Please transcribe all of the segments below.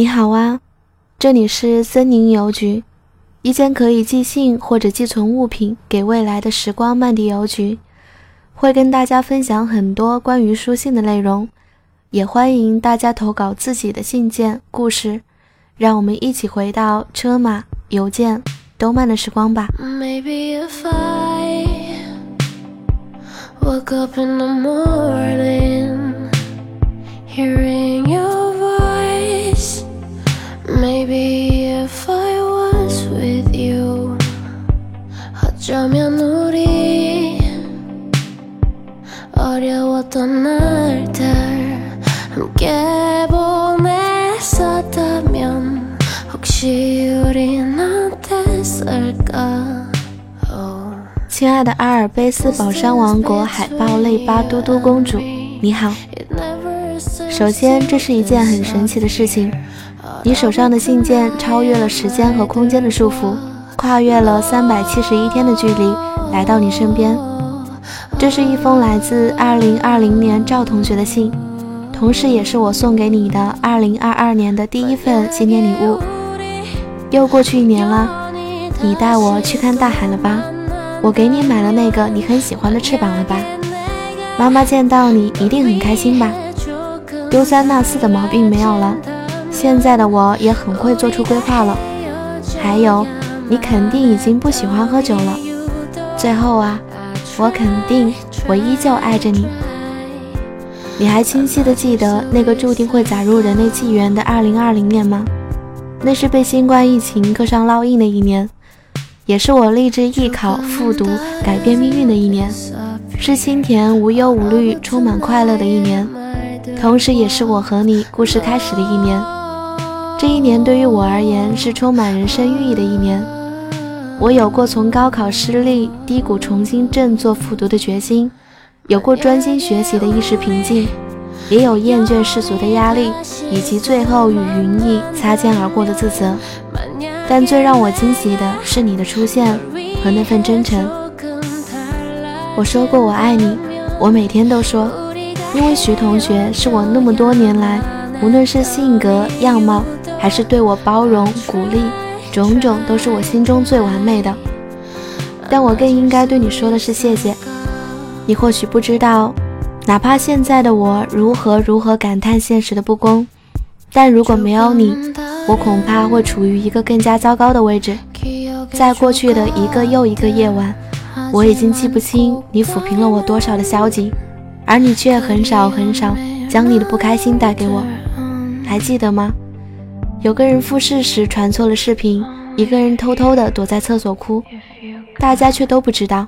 你好啊，这里是森林邮局，一间可以寄信或者寄存物品给未来的时光漫递邮局，会跟大家分享很多关于书信的内容，也欢迎大家投稿自己的信件、故事，让我们一起回到车马邮件动漫的时光吧。Maybe if I woke up in the morning, 어려웠던 날들 함께 보냈었다면 혹시 우린 어땠을까? Oh. 亲爱的阿尔卑斯宝山王国海豹类巴嘟嘟公主，你好。首先，这是一件很神奇的事情，你手上的信件超越了时间和空间的束缚，跨越了三百七十一天的距离，来到你身边。 这是一封来自二零二零年赵同学的信，同时也是我送给你的二零二二年的第一份新年礼物。又过去一年了，你带我去看大海了吧？我给你买了那个你很喜欢的翅膀了吧？妈妈见到你一定很开心吧？丢三落四的毛病没有了，现在的我也很会做出规划了。还有，你肯定已经不喜欢喝酒了。最后啊，我肯定我依旧爱着你。你还清晰的记得那个注定会载入人类纪元的2020年吗？那是被新冠疫情刻上烙印的一年，也是我立志艺考、复读、改变命运的一年，是清甜、无忧无虑、充满快乐的一年。同时，也是我和你故事开始的一年。这一年对于我而言是充满人生寓意的一年。我有过从高考失利低谷重新振作复读的决心，有过专心学习的一时平静，也有厌倦世俗的压力，以及最后与云翳擦肩而过的自责。但最让我惊喜的是你的出现和那份真诚。我说过我爱你，我每天都说。因为徐同学是我那么多年来，无论是性格、样貌，还是对我包容、鼓励，种种都是我心中最完美的。但我更应该对你说的是谢谢。你或许不知道，哪怕现在的我如何如何感叹现实的不公，但如果没有你，我恐怕会处于一个更加糟糕的位置。在过去的一个又一个夜晚，我已经记不清你抚平了我多少的消极。而你却很少很少将你的不开心带给我，还记得吗？有个人复试时传错了视频，一个人偷偷的躲在厕所哭，大家却都不知道。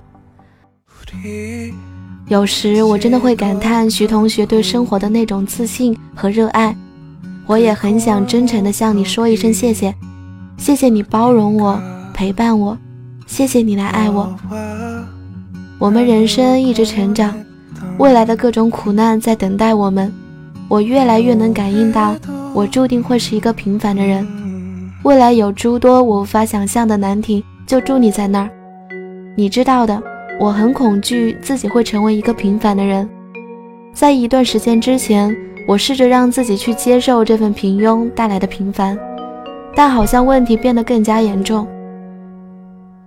有时我真的会感叹徐同学对生活的那种自信和热爱，我也很想真诚的向你说一声谢谢，谢谢你包容我，陪伴我，谢谢你来爱我。我们人生一直成长。未来的各种苦难在等待我们，我越来越能感应到，我注定会是一个平凡的人。未来有诸多我无法想象的难题，就住你在那儿。你知道的，我很恐惧自己会成为一个平凡的人。在一段时间之前，我试着让自己去接受这份平庸带来的平凡，但好像问题变得更加严重。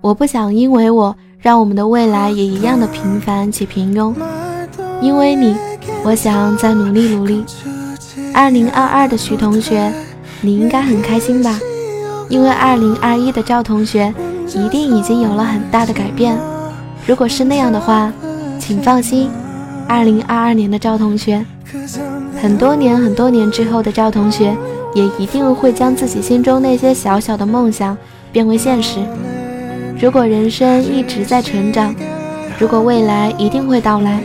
我不想因为我让我们的未来也一样的平凡且平庸。因为你，我想再努力努力。二零二二的徐同学，你应该很开心吧？因为二零二一的赵同学一定已经有了很大的改变。如果是那样的话，请放心，二零二二年的赵同学，很多年很多年之后的赵同学，也一定会将自己心中那些小小的梦想变为现实。如果人生一直在成长，如果未来一定会到来。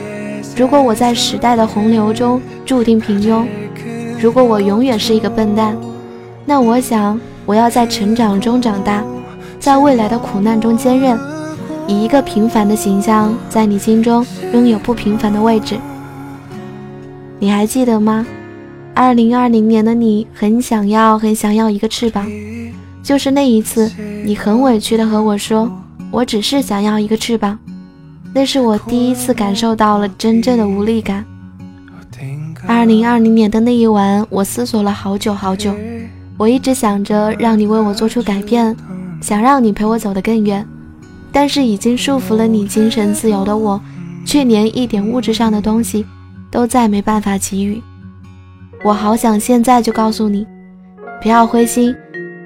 如果我在时代的洪流中注定平庸，如果我永远是一个笨蛋，那我想我要在成长中长大，在未来的苦难中坚韧，以一个平凡的形象在你心中拥有不平凡的位置。你还记得吗？二零二零年的你很想要很想要一个翅膀，就是那一次，你很委屈的和我说，我只是想要一个翅膀。那是我第一次感受到了真正的无力感。二零二零年的那一晚，我思索了好久好久，我一直想着让你为我做出改变，想让你陪我走得更远，但是已经束缚了你精神自由的我，却连一点物质上的东西都再没办法给予。我好想现在就告诉你，不要灰心，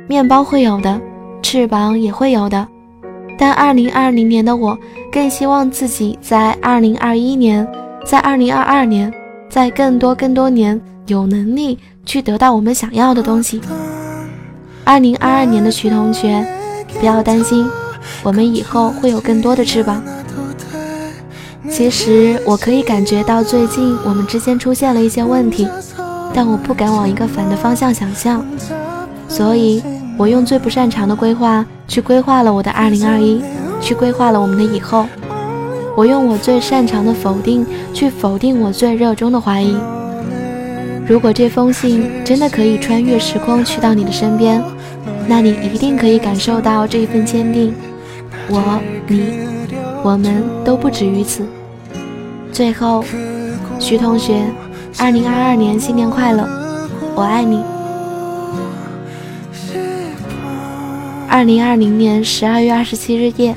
面包会有的，翅膀也会有的。但二零二零年的我更希望自己在二零二一年，在二零二二年，在更多更多年有能力去得到我们想要的东西。二零二二年的徐同学，不要担心，我们以后会有更多的翅膀。其实我可以感觉到最近我们之间出现了一些问题。但我不敢往一个反的方向想象，所以我用最不擅长的规划去规划了我的二零二一，去规划了我们的以后。我用我最擅长的否定去否定我最热衷的怀疑。如果这封信真的可以穿越时空去到你的身边，那你一定可以感受到这一份坚定。我、你、我们都不止于此。最后，徐同学。二零二二年新年快乐，我爱你。二零二零年十二月二十七日夜，